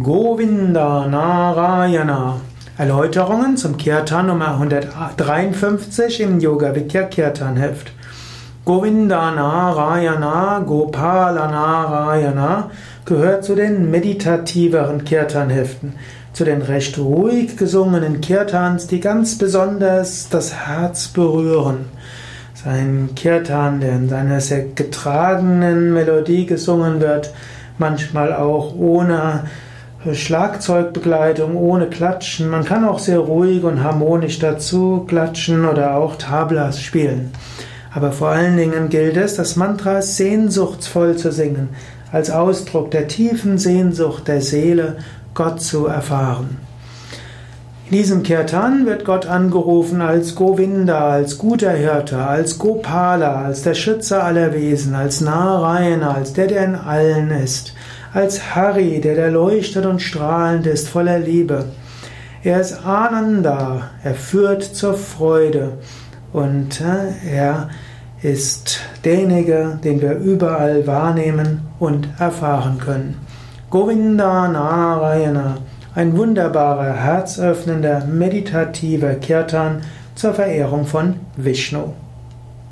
Govinda Narayana. Erläuterungen zum Kirtan Nummer 153 im Yoga Vidya Kirtan Heft. Govinda Narayana, Gopala Narayana gehört zu den meditativeren Kirtan-Heften, zu den recht ruhig gesungenen Kirtans, die ganz besonders das Herz berühren. Sein Kirtan, der in seiner sehr getragenen Melodie gesungen wird, manchmal auch ohne Schlagzeugbegleitung ohne Klatschen. Man kann auch sehr ruhig und harmonisch dazu klatschen oder auch Tablas spielen. Aber vor allen Dingen gilt es, das Mantra sehnsuchtsvoll zu singen, als Ausdruck der tiefen Sehnsucht der Seele, Gott zu erfahren. In diesem Kirtan wird Gott angerufen als Govinda, als guter Hirte, als Gopala, als der Schützer aller Wesen, als Narayana, als der, der in allen ist als Hari, der der leuchtet und strahlend ist, voller Liebe. Er ist Ananda, er führt zur Freude und äh, er ist derjenige, den wir überall wahrnehmen und erfahren können. Govinda Narayana, ein wunderbarer, herzöffnender, meditativer Kirtan zur Verehrung von Vishnu.